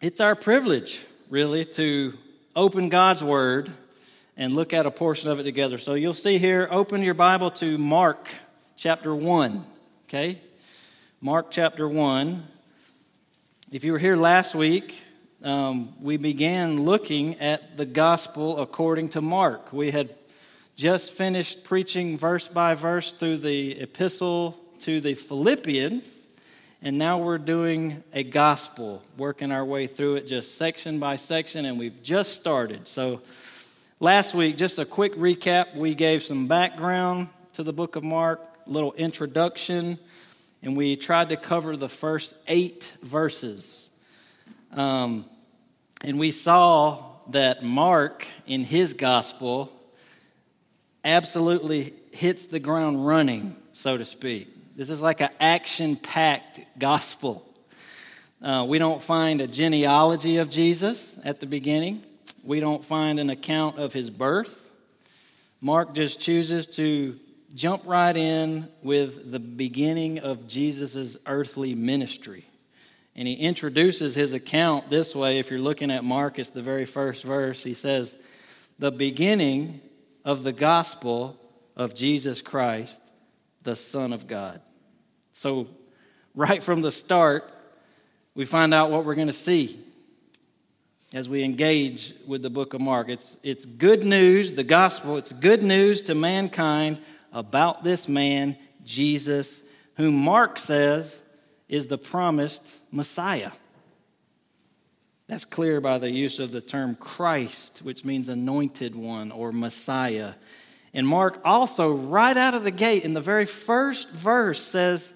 it's our privilege, really, to open God's Word and look at a portion of it together. So you'll see here, open your Bible to Mark chapter 1, okay? Mark chapter 1. If you were here last week, um, we began looking at the gospel according to Mark. We had just finished preaching verse by verse through the epistle to the Philippians. And now we're doing a gospel, working our way through it just section by section, and we've just started. So, last week, just a quick recap. We gave some background to the book of Mark, a little introduction, and we tried to cover the first eight verses. Um, and we saw that Mark, in his gospel, absolutely hits the ground running, so to speak. This is like an action packed gospel. Uh, we don't find a genealogy of Jesus at the beginning, we don't find an account of his birth. Mark just chooses to jump right in with the beginning of Jesus' earthly ministry. And he introduces his account this way. If you're looking at Mark, it's the very first verse. He says, The beginning of the gospel of Jesus Christ, the Son of God. So, right from the start, we find out what we're going to see as we engage with the book of Mark. It's, it's good news, the gospel, it's good news to mankind about this man, Jesus, whom Mark says is the promised Messiah. That's clear by the use of the term Christ, which means anointed one or Messiah. And Mark also, right out of the gate, in the very first verse, says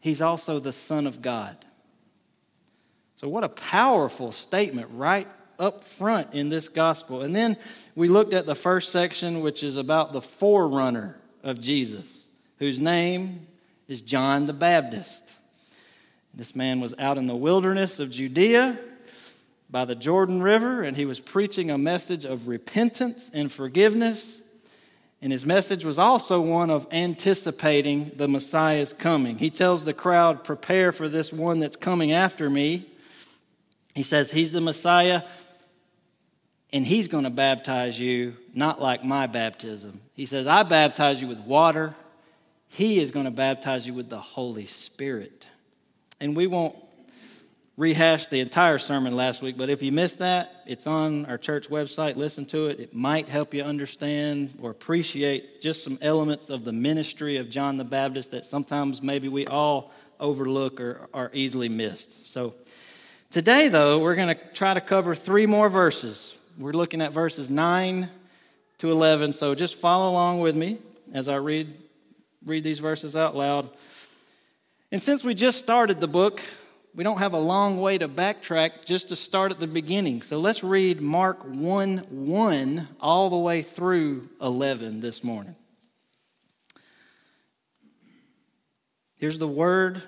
he's also the Son of God. So, what a powerful statement right up front in this gospel. And then we looked at the first section, which is about the forerunner of Jesus, whose name is John the Baptist. This man was out in the wilderness of Judea by the Jordan River, and he was preaching a message of repentance and forgiveness and his message was also one of anticipating the Messiah's coming. He tells the crowd, Prepare for this one that's coming after me. He says, He's the Messiah, and He's going to baptize you, not like my baptism. He says, I baptize you with water. He is going to baptize you with the Holy Spirit. And we won't rehashed the entire sermon last week, but if you missed that, it's on our church website. Listen to it. It might help you understand or appreciate just some elements of the ministry of John the Baptist that sometimes maybe we all overlook or are easily missed. So today, though, we're going to try to cover three more verses. We're looking at verses 9 to 11, so just follow along with me as I read, read these verses out loud. And since we just started the book, we don't have a long way to backtrack just to start at the beginning. So let's read Mark 1 1 all the way through 11 this morning. Here's the word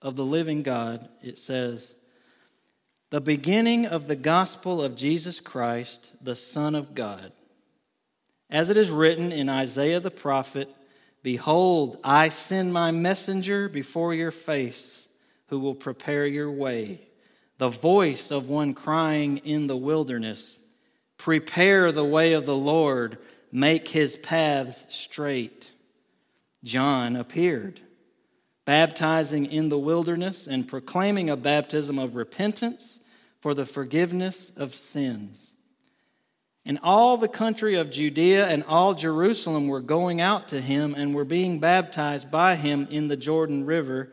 of the living God. It says, The beginning of the gospel of Jesus Christ, the Son of God. As it is written in Isaiah the prophet, Behold, I send my messenger before your face who will prepare your way. The voice of one crying in the wilderness, Prepare the way of the Lord, make his paths straight. John appeared, baptizing in the wilderness and proclaiming a baptism of repentance for the forgiveness of sins. And all the country of Judea and all Jerusalem were going out to him and were being baptized by him in the Jordan River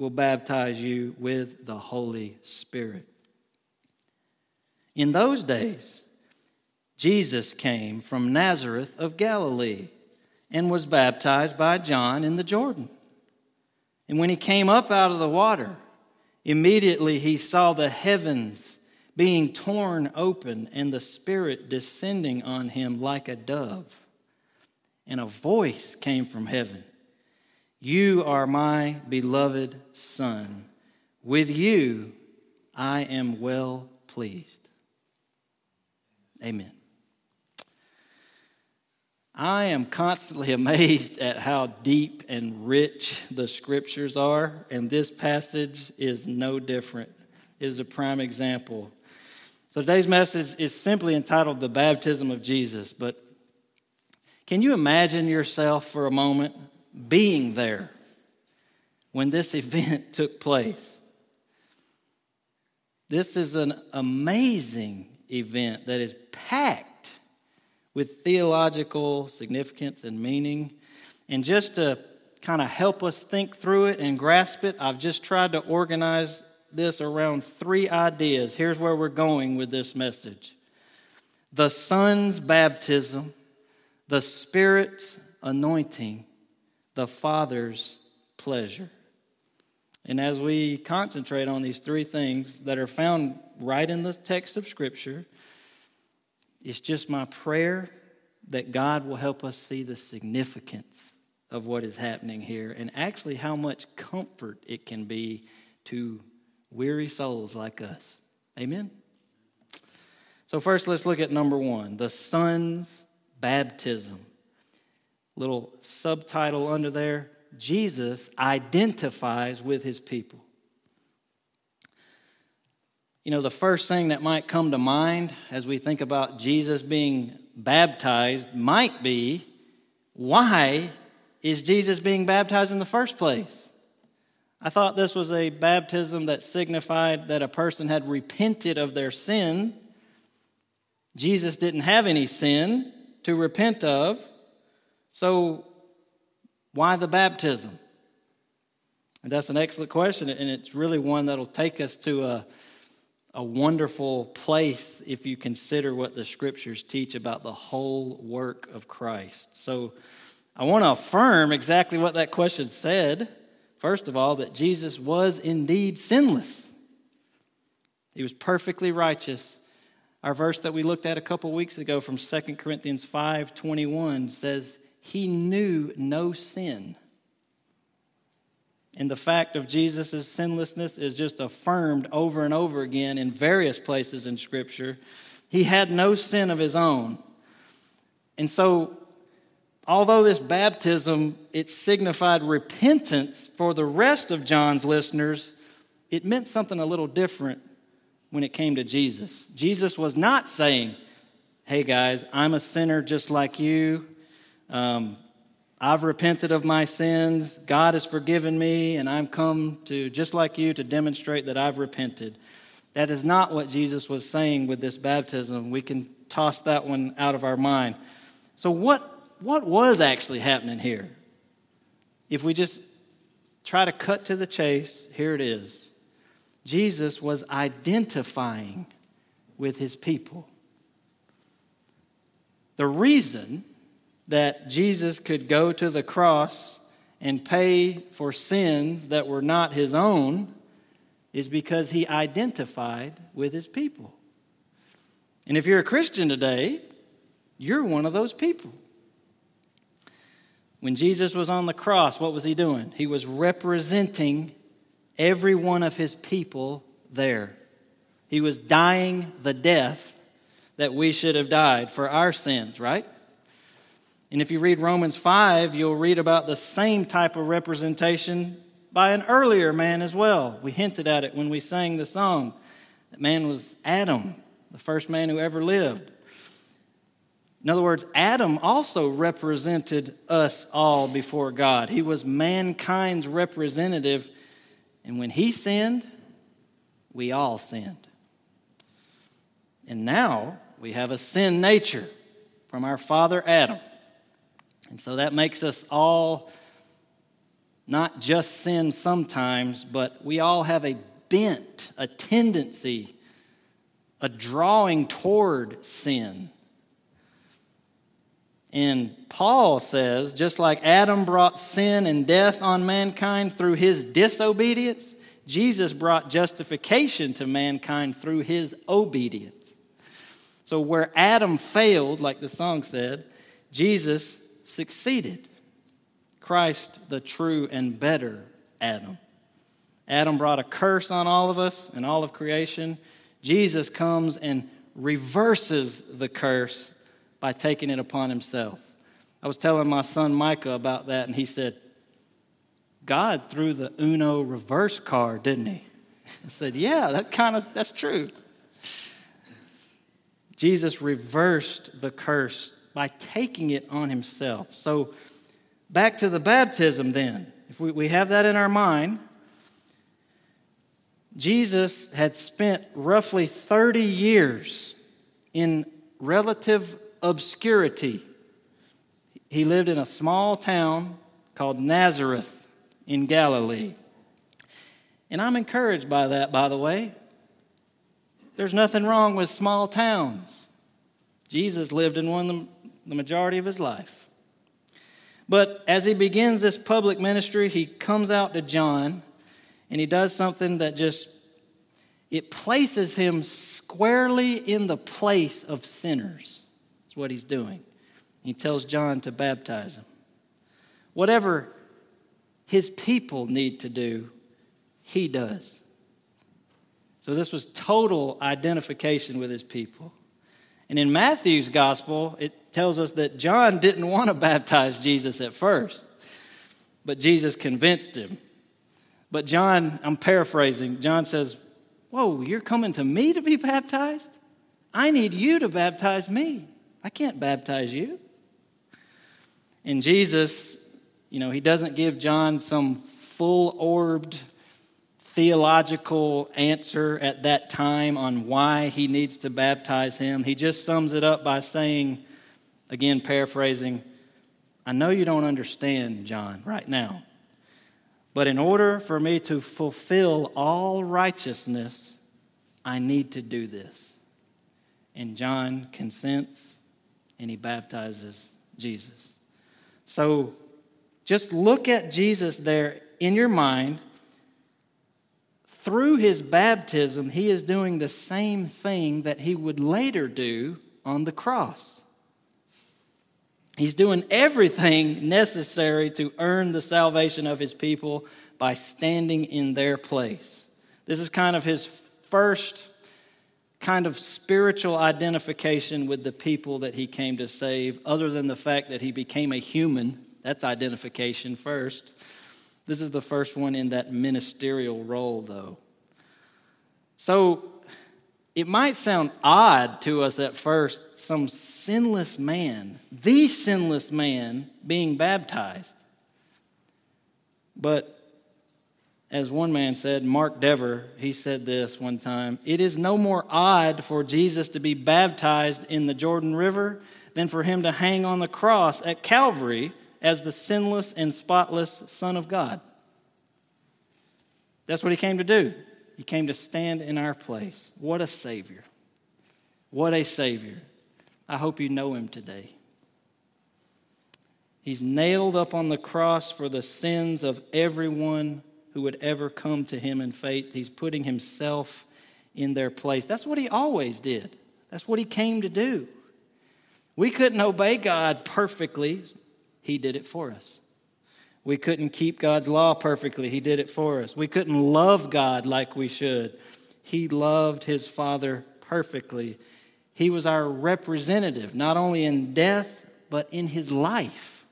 will baptize you with the Holy Spirit. In those days, Jesus came from Nazareth of Galilee and was baptized by John in the Jordan. And when he came up out of the water, Immediately he saw the heavens being torn open and the Spirit descending on him like a dove. And a voice came from heaven You are my beloved Son. With you I am well pleased. Amen. I am constantly amazed at how deep and rich the scriptures are, and this passage is no different. It is a prime example. So today's message is simply entitled The Baptism of Jesus, but can you imagine yourself for a moment being there when this event took place? This is an amazing event that is packed with theological significance and meaning. And just to kind of help us think through it and grasp it, I've just tried to organize this around three ideas. Here's where we're going with this message the Son's baptism, the Spirit's anointing, the Father's pleasure. And as we concentrate on these three things that are found right in the text of Scripture, it's just my prayer that God will help us see the significance of what is happening here and actually how much comfort it can be to weary souls like us. Amen? So, first, let's look at number one the Son's baptism. Little subtitle under there Jesus identifies with his people. You know, the first thing that might come to mind as we think about Jesus being baptized might be why is Jesus being baptized in the first place? I thought this was a baptism that signified that a person had repented of their sin. Jesus didn't have any sin to repent of. So, why the baptism? And that's an excellent question, and it's really one that'll take us to a a wonderful place if you consider what the scriptures teach about the whole work of Christ. So I want to affirm exactly what that question said. First of all, that Jesus was indeed sinless, he was perfectly righteous. Our verse that we looked at a couple weeks ago from 2 Corinthians 5 21 says, He knew no sin. And the fact of Jesus' sinlessness is just affirmed over and over again in various places in Scripture. He had no sin of his own. And so, although this baptism, it signified repentance for the rest of John's listeners, it meant something a little different when it came to Jesus. Jesus was not saying, Hey guys, I'm a sinner just like you. Um, I've repented of my sins. God has forgiven me, and I'm come to, just like you, to demonstrate that I've repented. That is not what Jesus was saying with this baptism. We can toss that one out of our mind. So, what, what was actually happening here? If we just try to cut to the chase, here it is Jesus was identifying with his people. The reason that Jesus could go to the cross and pay for sins that were not his own is because he identified with his people. And if you're a Christian today, you're one of those people. When Jesus was on the cross, what was he doing? He was representing every one of his people there. He was dying the death that we should have died for our sins, right? And if you read Romans 5, you'll read about the same type of representation by an earlier man as well. We hinted at it when we sang the song. That man was Adam, the first man who ever lived. In other words, Adam also represented us all before God. He was mankind's representative. And when he sinned, we all sinned. And now we have a sin nature from our father Adam. And so that makes us all not just sin sometimes, but we all have a bent, a tendency, a drawing toward sin. And Paul says, just like Adam brought sin and death on mankind through his disobedience, Jesus brought justification to mankind through his obedience. So, where Adam failed, like the song said, Jesus succeeded. Christ, the true and better Adam. Adam brought a curse on all of us and all of creation. Jesus comes and reverses the curse by taking it upon himself. I was telling my son Micah about that, and he said, God threw the Uno reverse card, didn't he? I said, Yeah, that kind of that's true. Jesus reversed the curse by taking it on himself. So back to the baptism then. If we, we have that in our mind, Jesus had spent roughly 30 years in relative obscurity. He lived in a small town called Nazareth in Galilee. And I'm encouraged by that, by the way. There's nothing wrong with small towns. Jesus lived in one the majority of his life. But as he begins this public ministry, he comes out to John and he does something that just it places him squarely in the place of sinners. That's what he's doing. He tells John to baptize him. Whatever his people need to do, he does. So this was total identification with his people. And in Matthew's gospel, it tells us that John didn't want to baptize Jesus at first, but Jesus convinced him. But John, I'm paraphrasing, John says, Whoa, you're coming to me to be baptized? I need you to baptize me. I can't baptize you. And Jesus you know, he doesn't give John some full orbed theological answer at that time on why he needs to baptize him. He just sums it up by saying, again, paraphrasing, I know you don't understand, John, right now. But in order for me to fulfill all righteousness, I need to do this. And John consents and he baptizes Jesus. So just look at Jesus there in your mind. Through his baptism, he is doing the same thing that he would later do on the cross. He's doing everything necessary to earn the salvation of his people by standing in their place. This is kind of his first kind of spiritual identification with the people that he came to save, other than the fact that he became a human that's identification first. This is the first one in that ministerial role, though. So it might sound odd to us at first some sinless man, the sinless man, being baptized. But as one man said, Mark Dever, he said this one time It is no more odd for Jesus to be baptized in the Jordan River than for him to hang on the cross at Calvary as the sinless and spotless Son of God. That's what he came to do. He came to stand in our place. What a Savior. What a Savior. I hope you know him today. He's nailed up on the cross for the sins of everyone who would ever come to him in faith. He's putting himself in their place. That's what he always did, that's what he came to do. We couldn't obey God perfectly, he did it for us. We couldn't keep God's law perfectly. He did it for us. We couldn't love God like we should. He loved his Father perfectly. He was our representative, not only in death, but in his life.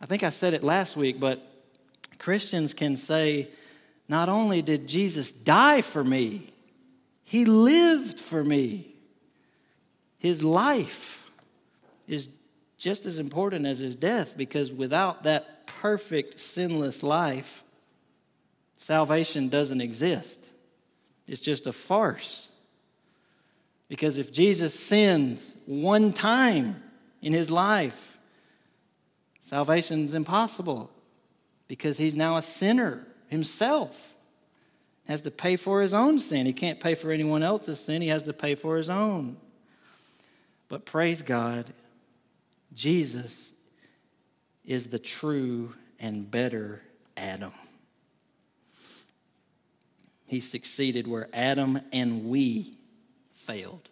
I think I said it last week, but Christians can say, not only did Jesus die for me, he lived for me. His life is just as important as his death because without that perfect, sinless life, salvation doesn't exist. It's just a farce. Because if Jesus sins one time in his life, salvation's impossible because he's now a sinner himself. Has to pay for his own sin. He can't pay for anyone else's sin, he has to pay for his own. But praise God, Jesus is the true and better Adam. He succeeded where Adam and we failed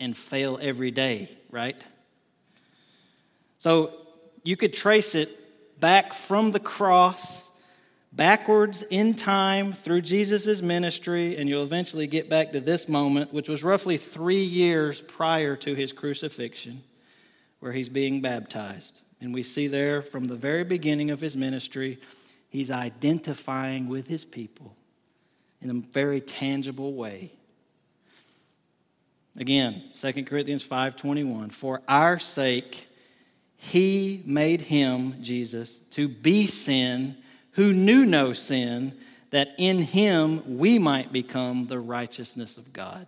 and fail every day, right? So you could trace it back from the cross, backwards in time through Jesus' ministry, and you'll eventually get back to this moment, which was roughly three years prior to his crucifixion, where he's being baptized. And we see there from the very beginning of his ministry, he's identifying with his people in a very tangible way. Again, 2 Corinthians 5:21, for our sake he made him Jesus to be sin who knew no sin that in him we might become the righteousness of God.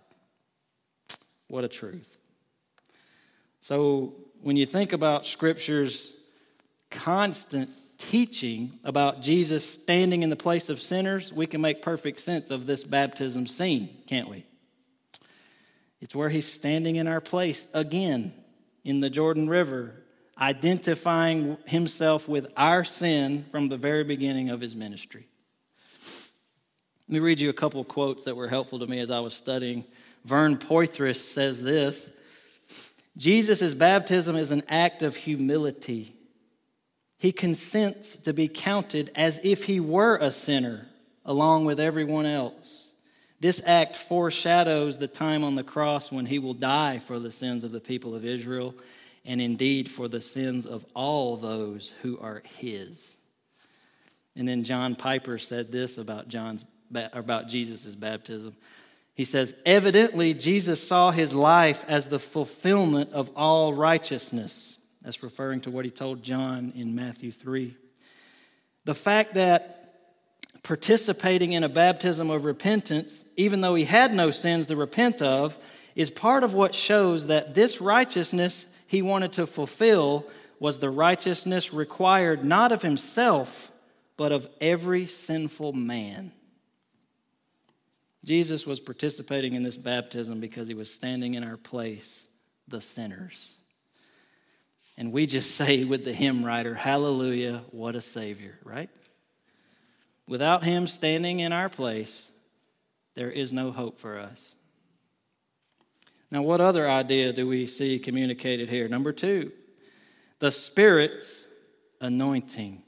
What a truth. So, when you think about scripture's constant teaching about Jesus standing in the place of sinners, we can make perfect sense of this baptism scene, can't we? It's where he's standing in our place again in the Jordan River, identifying himself with our sin from the very beginning of his ministry. Let me read you a couple quotes that were helpful to me as I was studying. Vern Poythress says this Jesus' baptism is an act of humility. He consents to be counted as if he were a sinner along with everyone else. This act foreshadows the time on the cross when he will die for the sins of the people of Israel and indeed for the sins of all those who are his. And then John Piper said this about John's about Jesus' baptism. He says, Evidently, Jesus saw his life as the fulfillment of all righteousness. That's referring to what he told John in Matthew 3. The fact that participating in a baptism of repentance, even though he had no sins to repent of, is part of what shows that this righteousness he wanted to fulfill was the righteousness required not of himself, but of every sinful man. Jesus was participating in this baptism because he was standing in our place, the sinners. And we just say with the hymn writer, Hallelujah, what a Savior, right? Without Him standing in our place, there is no hope for us. Now, what other idea do we see communicated here? Number two, the Spirit's anointing.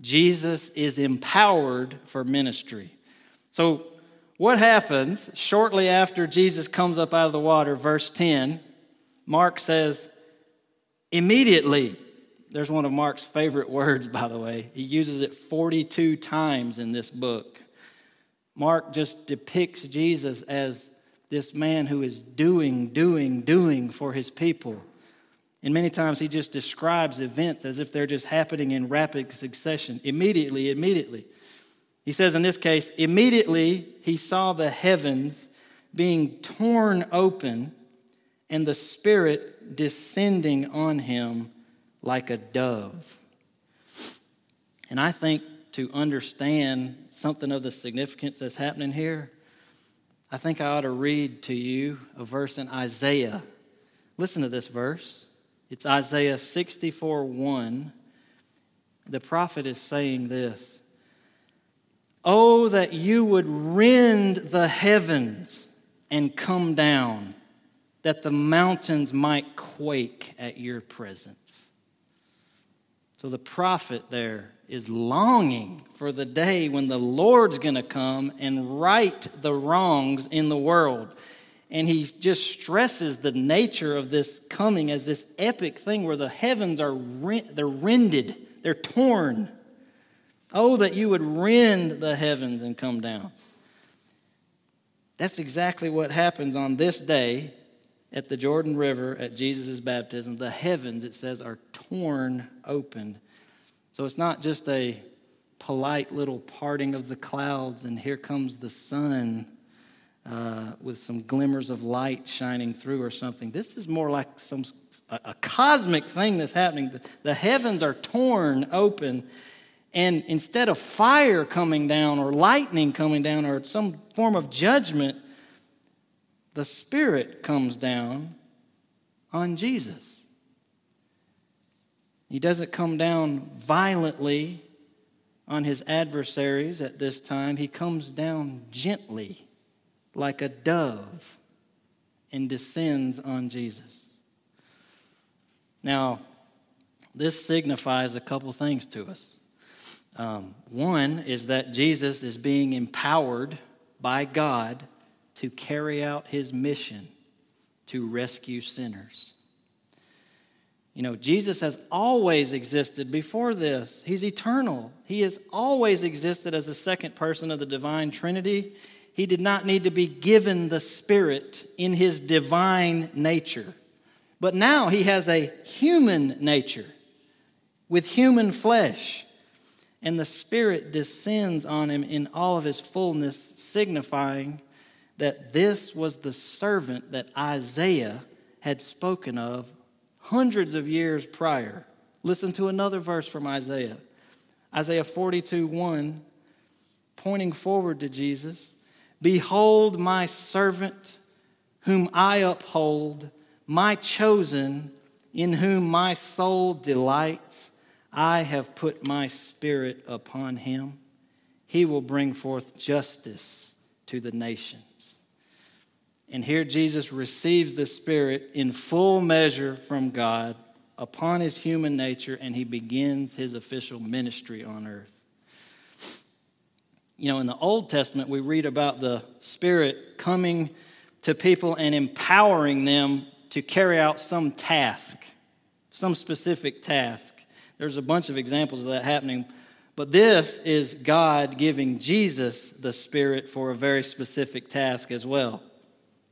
Jesus is empowered for ministry. So, what happens shortly after Jesus comes up out of the water? Verse 10, Mark says, immediately there's one of Mark's favorite words, by the way. He uses it 42 times in this book. Mark just depicts Jesus as this man who is doing, doing, doing for his people. And many times he just describes events as if they're just happening in rapid succession, immediately, immediately. He says in this case, immediately he saw the heavens being torn open and the Spirit descending on him like a dove. And I think to understand something of the significance that's happening here, I think I ought to read to you a verse in Isaiah. Listen to this verse. It's Isaiah 64 1. The prophet is saying this Oh, that you would rend the heavens and come down, that the mountains might quake at your presence. So the prophet there is longing for the day when the Lord's going to come and right the wrongs in the world. And he just stresses the nature of this coming as this epic thing where the heavens are rent, they're rended, they're torn. Oh, that you would rend the heavens and come down. That's exactly what happens on this day at the Jordan River at Jesus' baptism, the heavens, it says, are torn open. So it's not just a polite little parting of the clouds, and here comes the sun uh, with some glimmers of light shining through or something. This is more like some a, a cosmic thing that's happening. The, the heavens are torn open, and instead of fire coming down or lightning coming down or some form of judgment, the Spirit comes down on Jesus. He doesn't come down violently on his adversaries at this time, he comes down gently like a dove and descends on Jesus. Now, this signifies a couple things to us. Um, one is that Jesus is being empowered by God to carry out his mission to rescue sinners. You know, Jesus has always existed before this. He's eternal. He has always existed as the second person of the divine Trinity. He did not need to be given the Spirit in his divine nature. But now he has a human nature with human flesh. And the Spirit descends on him in all of his fullness, signifying that this was the servant that Isaiah had spoken of hundreds of years prior. Listen to another verse from Isaiah Isaiah 42 1, pointing forward to Jesus. Behold, my servant, whom I uphold, my chosen, in whom my soul delights. I have put my spirit upon him. He will bring forth justice to the nations. And here Jesus receives the Spirit in full measure from God upon his human nature, and he begins his official ministry on earth. You know, in the Old Testament, we read about the Spirit coming to people and empowering them to carry out some task, some specific task. There's a bunch of examples of that happening. But this is God giving Jesus the Spirit for a very specific task as well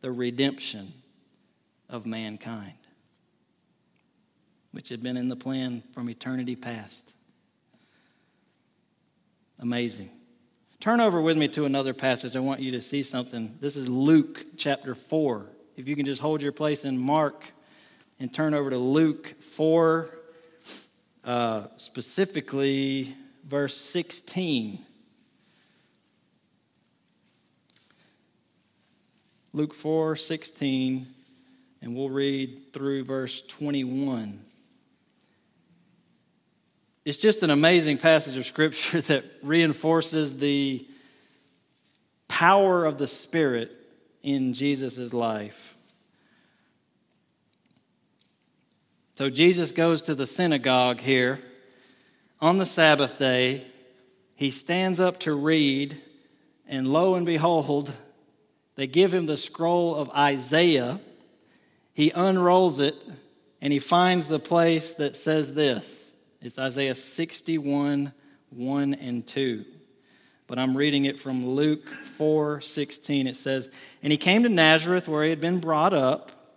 the redemption of mankind, which had been in the plan from eternity past. Amazing. Turn over with me to another passage. I want you to see something. This is Luke chapter 4. If you can just hold your place in Mark and turn over to Luke 4, uh, specifically verse 16. Luke 4 16, and we'll read through verse 21. It's just an amazing passage of scripture that reinforces the power of the Spirit in Jesus' life. So Jesus goes to the synagogue here on the Sabbath day. He stands up to read, and lo and behold, they give him the scroll of Isaiah. He unrolls it and he finds the place that says this. It's Isaiah 61, 1 and 2. But I'm reading it from Luke 4 16. It says, And he came to Nazareth where he had been brought up.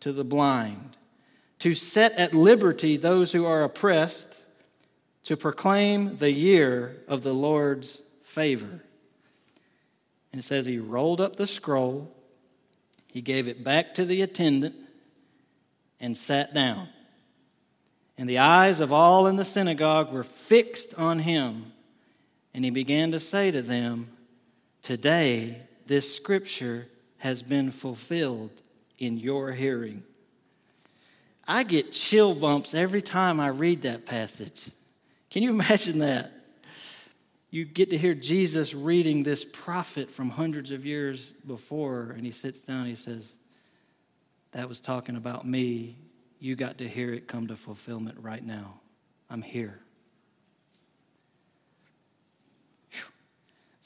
to the blind, to set at liberty those who are oppressed, to proclaim the year of the Lord's favor. And it says he rolled up the scroll, he gave it back to the attendant, and sat down. And the eyes of all in the synagogue were fixed on him. And he began to say to them, Today this scripture has been fulfilled in your hearing. I get chill bumps every time I read that passage. Can you imagine that? you get to hear Jesus reading this prophet from hundreds of years before, and he sits down and he says, That was talking about me. You got to hear it come to fulfillment right now. I'm here.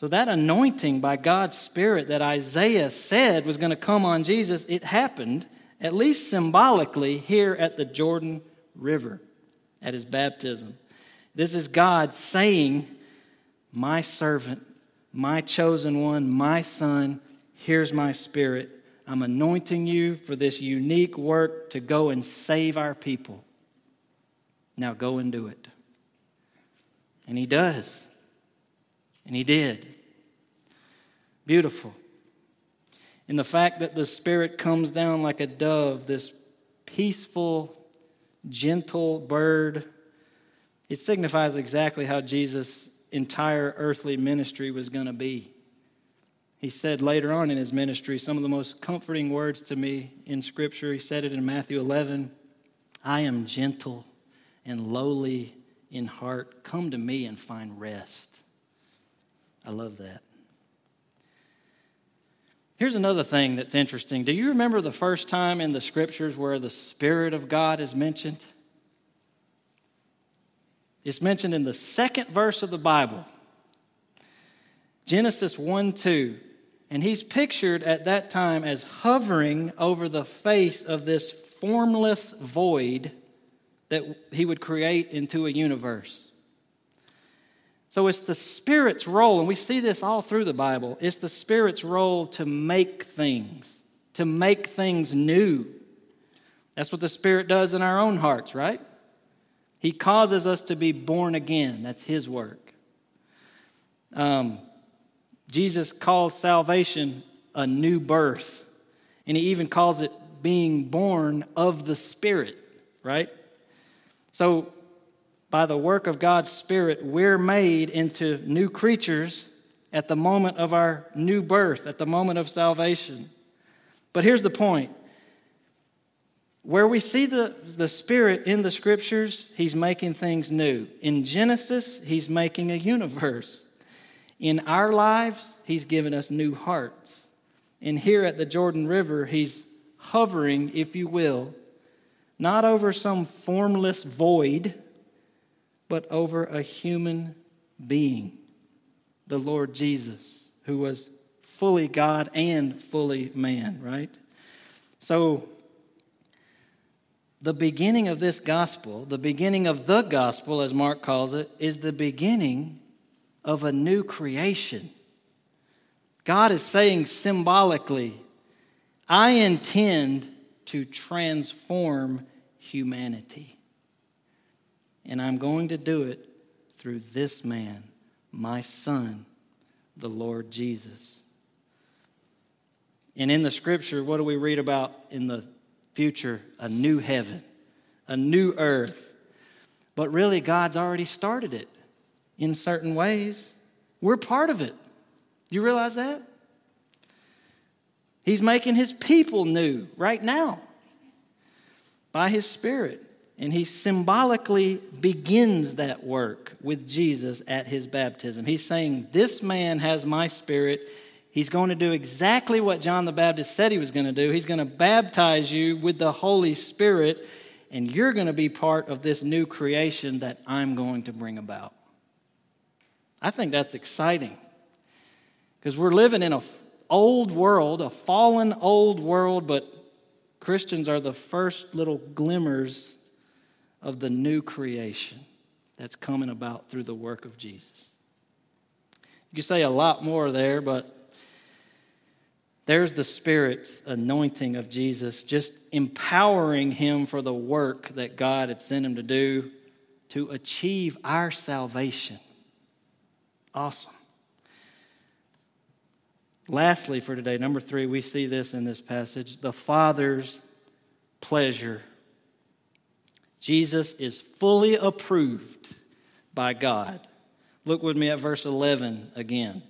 So, that anointing by God's Spirit that Isaiah said was going to come on Jesus, it happened, at least symbolically, here at the Jordan River at his baptism. This is God saying, my servant, my chosen one, my son, here's my spirit. I'm anointing you for this unique work to go and save our people. Now go and do it. And he does. And he did. Beautiful. And the fact that the Spirit comes down like a dove, this peaceful, gentle bird, it signifies exactly how Jesus' entire earthly ministry was going to be. He said later on in his ministry some of the most comforting words to me in Scripture. He said it in Matthew 11 I am gentle and lowly in heart. Come to me and find rest. I love that. Here's another thing that's interesting. Do you remember the first time in the scriptures where the Spirit of God is mentioned? It's mentioned in the second verse of the Bible, Genesis 1 2. And he's pictured at that time as hovering over the face of this formless void that he would create into a universe. So it's the Spirit's role, and we see this all through the Bible. It's the Spirit's role to make things, to make things new. That's what the Spirit does in our own hearts, right? He causes us to be born again. That's His work. Um, Jesus calls salvation a new birth, and He even calls it being born of the Spirit, right? So by the work of God's Spirit, we're made into new creatures at the moment of our new birth, at the moment of salvation. But here's the point where we see the, the Spirit in the scriptures, He's making things new. In Genesis, He's making a universe. In our lives, He's given us new hearts. And here at the Jordan River, He's hovering, if you will, not over some formless void but over a human being, the Lord Jesus, who was fully God and fully man, right? So, the beginning of this gospel, the beginning of the gospel, as Mark calls it, is the beginning of a new creation. God is saying symbolically, I intend to transform humanity. And I'm going to do it through this man, my son, the Lord Jesus. And in the scripture, what do we read about in the future? A new heaven, a new earth. But really, God's already started it in certain ways. We're part of it. You realize that? He's making his people new right now by his Spirit. And he symbolically begins that work with Jesus at his baptism. He's saying, This man has my spirit. He's going to do exactly what John the Baptist said he was going to do. He's going to baptize you with the Holy Spirit, and you're going to be part of this new creation that I'm going to bring about. I think that's exciting because we're living in an old world, a fallen old world, but Christians are the first little glimmers of the new creation that's coming about through the work of Jesus. You say a lot more there, but there's the Spirit's anointing of Jesus, just empowering him for the work that God had sent him to do to achieve our salvation. Awesome. Lastly, for today, number three, we see this in this passage the Father's pleasure Jesus is fully approved by God. Look with me at verse 11 again.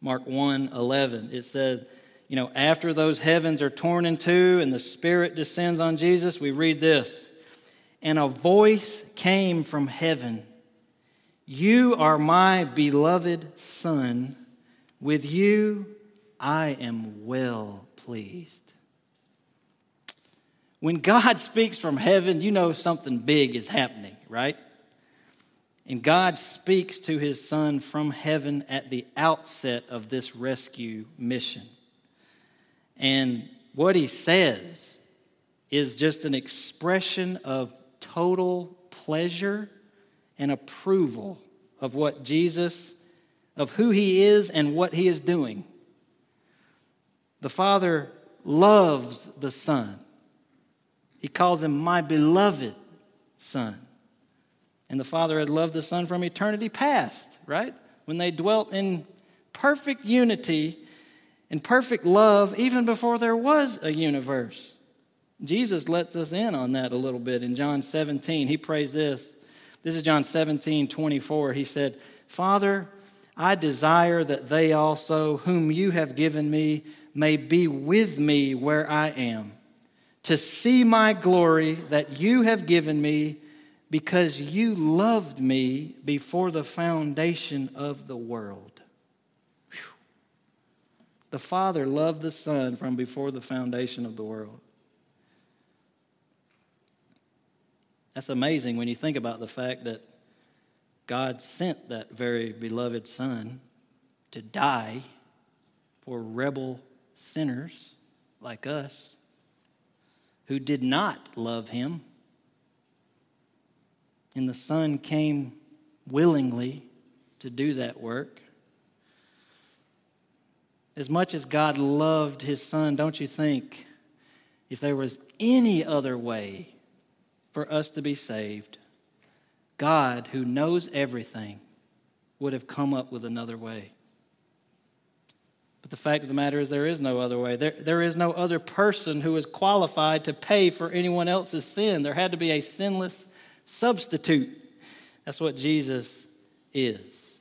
Mark 1 11. It says, you know, after those heavens are torn in two and the Spirit descends on Jesus, we read this. And a voice came from heaven You are my beloved Son. With you I am well pleased. When God speaks from heaven, you know something big is happening, right? And God speaks to his son from heaven at the outset of this rescue mission. And what he says is just an expression of total pleasure and approval of what Jesus, of who he is and what he is doing. The Father loves the Son he calls him my beloved son. And the Father had loved the Son from eternity past, right? when they dwelt in perfect unity and perfect love even before there was a universe. Jesus lets us in on that a little bit in John 17. He prays this. This is John 17, 24. He said, Father, I desire that they also, whom you have given me, may be with me where I am, to see my glory that you have given me, because you loved me before the foundation of the world. Whew. The Father loved the Son from before the foundation of the world. That's amazing when you think about the fact that God sent that very beloved Son to die for rebel sinners like us who did not love Him. And the Son came willingly to do that work. As much as God loved His Son, don't you think if there was any other way for us to be saved, God, who knows everything, would have come up with another way. But the fact of the matter is, there is no other way. There, there is no other person who is qualified to pay for anyone else's sin. There had to be a sinless substitute. That's what Jesus is.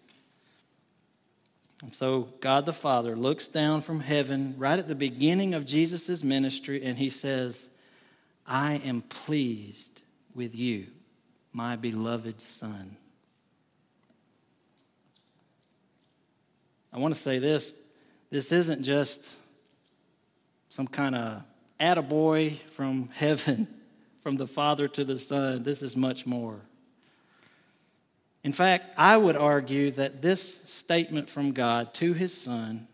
And so, God the Father looks down from heaven right at the beginning of Jesus' ministry and he says, I am pleased with you, my beloved Son. I want to say this this isn't just some kind of attaboy from heaven, from the Father to the Son. This is much more. In fact, I would argue that this statement from God to his Son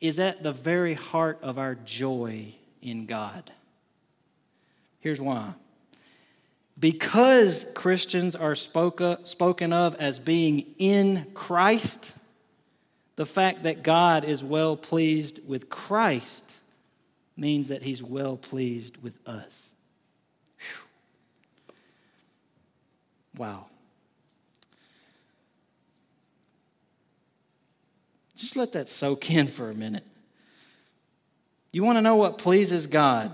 is at the very heart of our joy in God. Here's why. Because Christians are spoke spoken of as being in Christ, the fact that God is well pleased with Christ means that he's well pleased with us. Whew. Wow. Just let that soak in for a minute. You want to know what pleases God?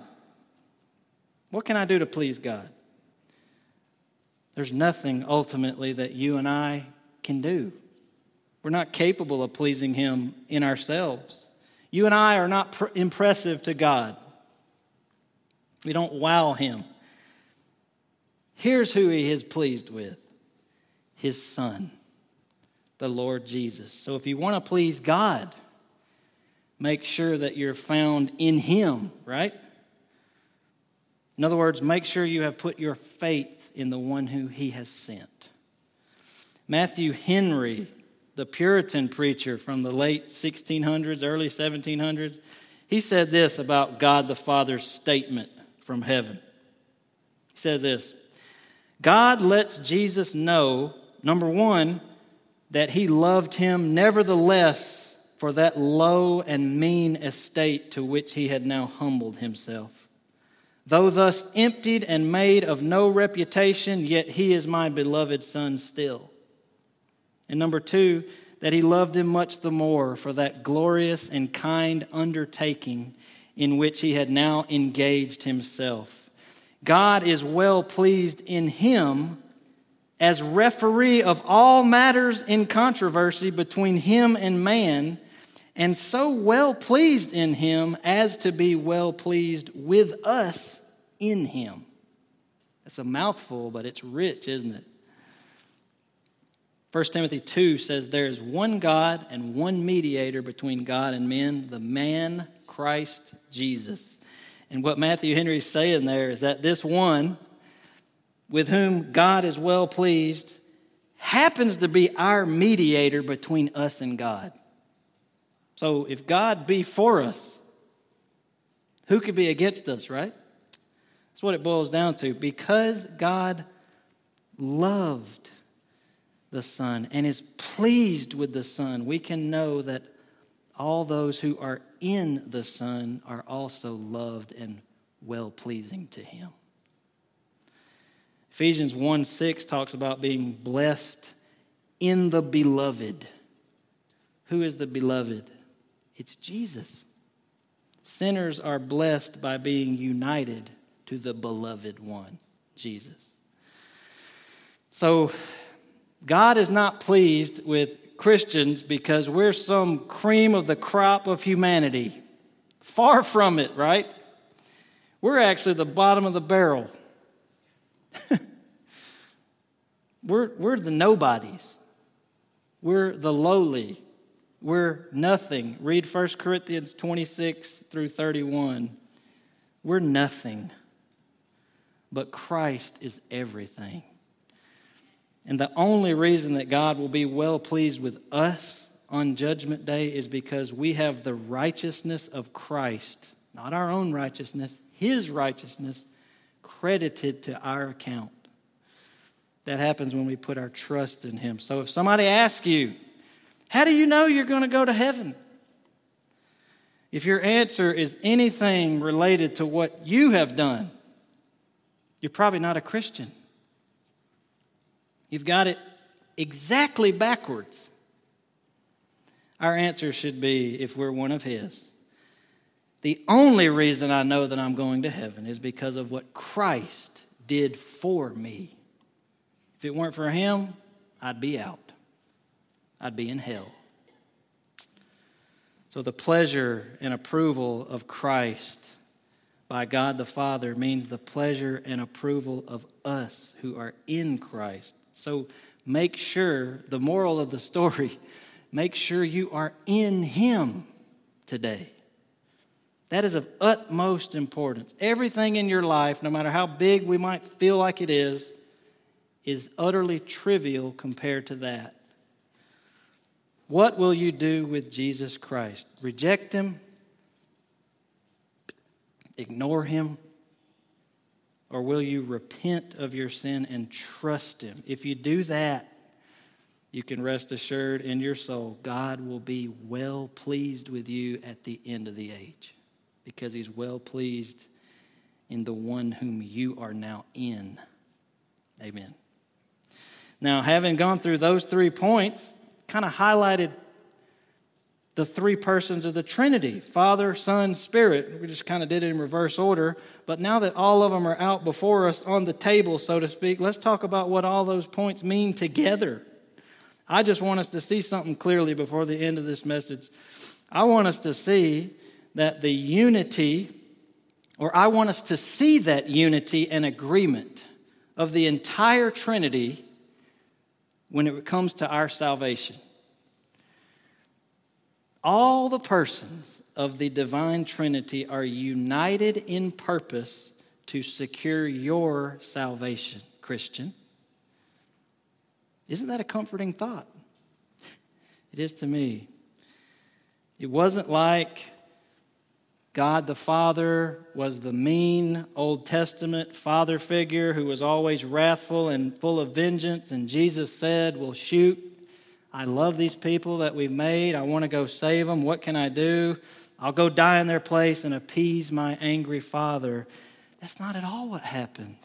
What can I do to please God? There's nothing ultimately that you and I can do. We're not capable of pleasing Him in ourselves. You and I are not pr- impressive to God. We don't wow Him. Here's who He is pleased with His Son, the Lord Jesus. So if you want to please God, make sure that you're found in Him, right? In other words, make sure you have put your faith in the one who he has sent. Matthew Henry, the Puritan preacher from the late 1600s, early 1700s, he said this about God the Father's statement from heaven. He says this God lets Jesus know, number one, that he loved him nevertheless for that low and mean estate to which he had now humbled himself. Though thus emptied and made of no reputation, yet he is my beloved son still. And number two, that he loved him much the more for that glorious and kind undertaking in which he had now engaged himself. God is well pleased in him as referee of all matters in controversy between him and man and so well pleased in him as to be well pleased with us in him. That's a mouthful, but it's rich, isn't it? 1 Timothy 2 says there is one God and one mediator between God and men, the man Christ Jesus. And what Matthew Henry is saying there is that this one, with whom God is well pleased, happens to be our mediator between us and God. So if God be for us, who could be against us, right? That's what it boils down to. Because God loved the Son and is pleased with the Son, we can know that all those who are in the Son are also loved and well pleasing to Him. Ephesians 1 6 talks about being blessed in the beloved. Who is the beloved? It's Jesus. Sinners are blessed by being united to the beloved one, Jesus. So, God is not pleased with Christians because we're some cream of the crop of humanity. Far from it, right? We're actually the bottom of the barrel. we're, we're the nobodies. We're the lowly. We're nothing. Read 1 Corinthians 26 through 31. We're nothing, but Christ is everything. And the only reason that God will be well pleased with us on Judgment Day is because we have the righteousness of Christ, not our own righteousness, His righteousness, credited to our account. That happens when we put our trust in Him. So if somebody asks you, how do you know you're going to go to heaven? If your answer is anything related to what you have done, you're probably not a Christian. You've got it exactly backwards. Our answer should be if we're one of His. The only reason I know that I'm going to heaven is because of what Christ did for me. If it weren't for Him, I'd be out. I'd be in hell. So, the pleasure and approval of Christ by God the Father means the pleasure and approval of us who are in Christ. So, make sure, the moral of the story, make sure you are in Him today. That is of utmost importance. Everything in your life, no matter how big we might feel like it is, is utterly trivial compared to that. What will you do with Jesus Christ? Reject him? Ignore him? Or will you repent of your sin and trust him? If you do that, you can rest assured in your soul God will be well pleased with you at the end of the age because he's well pleased in the one whom you are now in. Amen. Now, having gone through those three points, kind of highlighted the three persons of the Trinity Father, Son, Spirit. We just kind of did it in reverse order. But now that all of them are out before us on the table, so to speak, let's talk about what all those points mean together. I just want us to see something clearly before the end of this message. I want us to see that the unity, or I want us to see that unity and agreement of the entire Trinity when it comes to our salvation. All the persons of the divine Trinity are united in purpose to secure your salvation, Christian. Isn't that a comforting thought? It is to me. It wasn't like God the Father was the mean Old Testament father figure who was always wrathful and full of vengeance, and Jesus said, Well, shoot, I love these people that we've made. I want to go save them. What can I do? I'll go die in their place and appease my angry father. That's not at all what happened.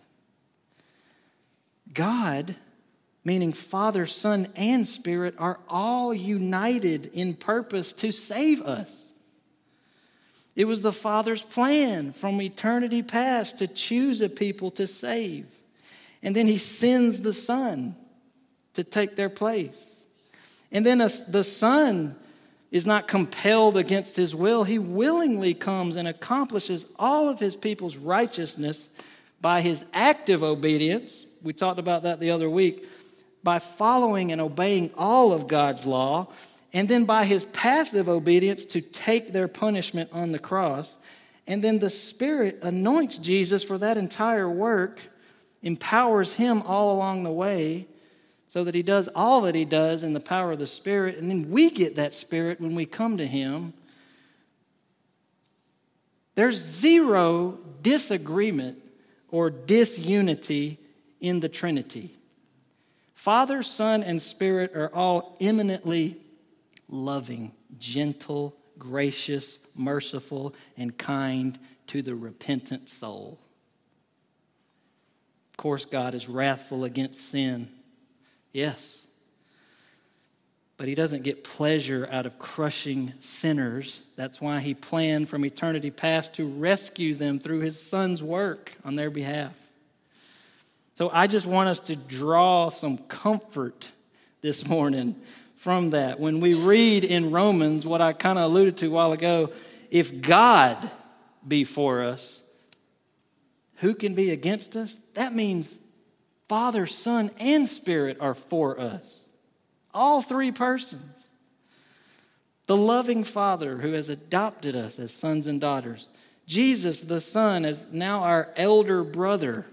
God, meaning Father, Son, and Spirit, are all united in purpose to save us. It was the Father's plan from eternity past to choose a people to save. And then He sends the Son to take their place. And then the Son is not compelled against His will. He willingly comes and accomplishes all of His people's righteousness by His active obedience. We talked about that the other week. By following and obeying all of God's law and then by his passive obedience to take their punishment on the cross. And then the Spirit anoints Jesus for that entire work, empowers him all along the way, so that he does all that he does in the power of the Spirit. And then we get that Spirit when we come to him. There's zero disagreement or disunity in the Trinity. Father, Son, and Spirit are all eminently loving, gentle, gracious, merciful, and kind to the repentant soul. Of course, God is wrathful against sin. Yes. But he doesn't get pleasure out of crushing sinners. That's why he planned from eternity past to rescue them through his son's work on their behalf. So I just want us to draw some comfort this morning from that. When we read in Romans what I kind of alluded to a while ago, if God be for us, who can be against us? That means Father, Son, and Spirit are for us. All three persons. The loving Father who has adopted us as sons and daughters. Jesus, the Son, is now our elder brother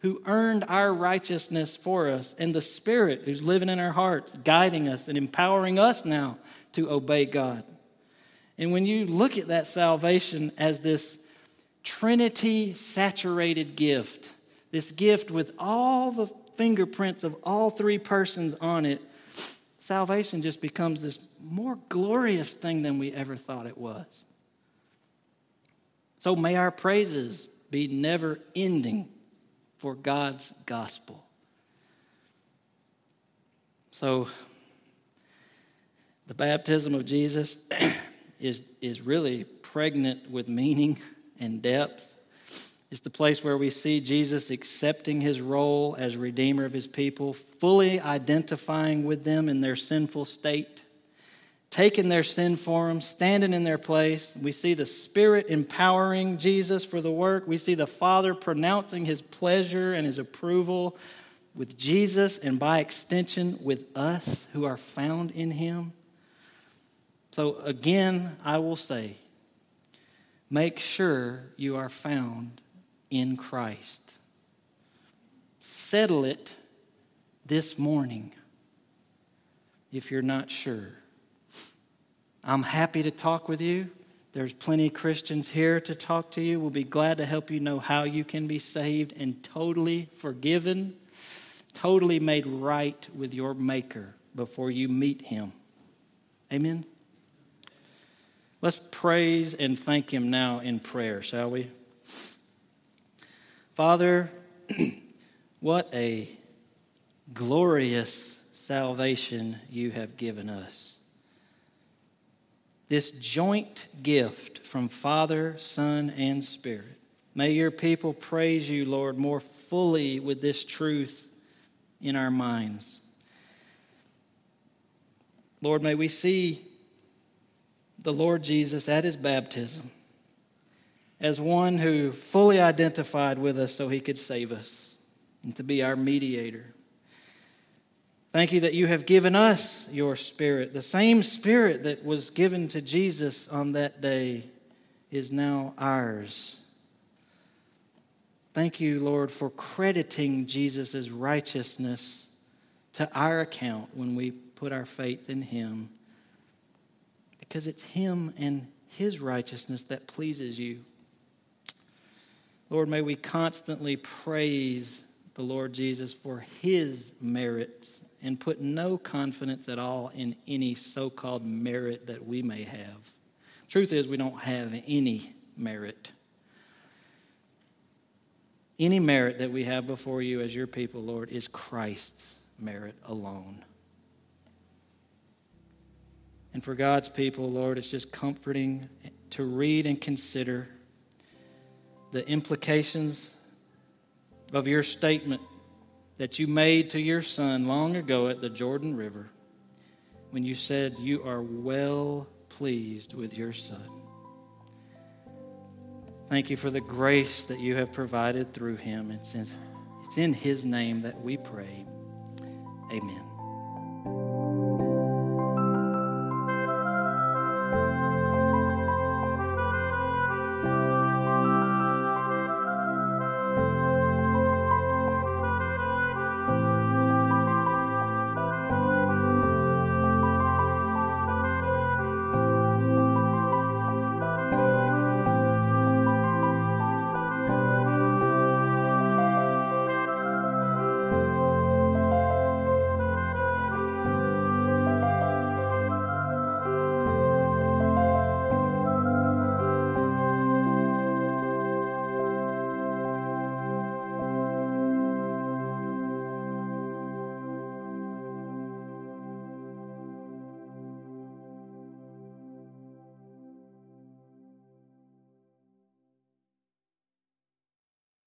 who earned our righteousness for us, and the Spirit who's living in our hearts, guiding us and empowering us now to obey God. And when you look at that salvation as this Trinity saturated gift, this gift with all the fingerprints of all three persons on it, salvation just becomes this more glorious thing than we ever thought it was. So may our praises be never ending for God's gospel. So, the baptism of Jesus is, is really pregnant with meaning and depth. It's the place where we see Jesus accepting his role as Redeemer of his people, fully identifying with them in their sinful state, taking their sin for them, standing in their place. We see the Spirit empowering Jesus for the work. We see the Father pronouncing his pleasure and his approval with Jesus and by extension with us who are found in him. So, again, I will say, make sure you are found in Christ. Settle it this morning if you're not sure. I'm happy to talk with you. There's plenty of Christians here to talk to you. We'll be glad to help you know how you can be saved and totally forgiven, totally made right with your Maker before you meet Him. Amen. Let's praise and thank Him now in prayer, shall we? Father, what a glorious salvation you have given us. This joint gift from Father, Son, and Spirit. May your people praise you, Lord, more fully with this truth in our minds. Lord, may we see the Lord Jesus at his baptism as one who fully identified with us so he could save us and to be our mediator. Thank you that you have given us your spirit. The same spirit that was given to Jesus on that day is now ours. Thank you, Lord, for crediting Jesus' righteousness to our account when we put our faith in him. Because it's him and his righteousness that pleases you. Lord, may we constantly praise the Lord Jesus for his merits and put no confidence at all in any so called merit that we may have. Truth is, we don't have any merit. Any merit that we have before you as your people, Lord, is Christ's merit alone. And for God's people, Lord, it's just comforting to read and consider the implications of your statement that you made to your son long ago at the Jordan River when you said you are well pleased with your son. Thank you for the grace that you have provided through him. It's in, it's in his name that we pray. Amen.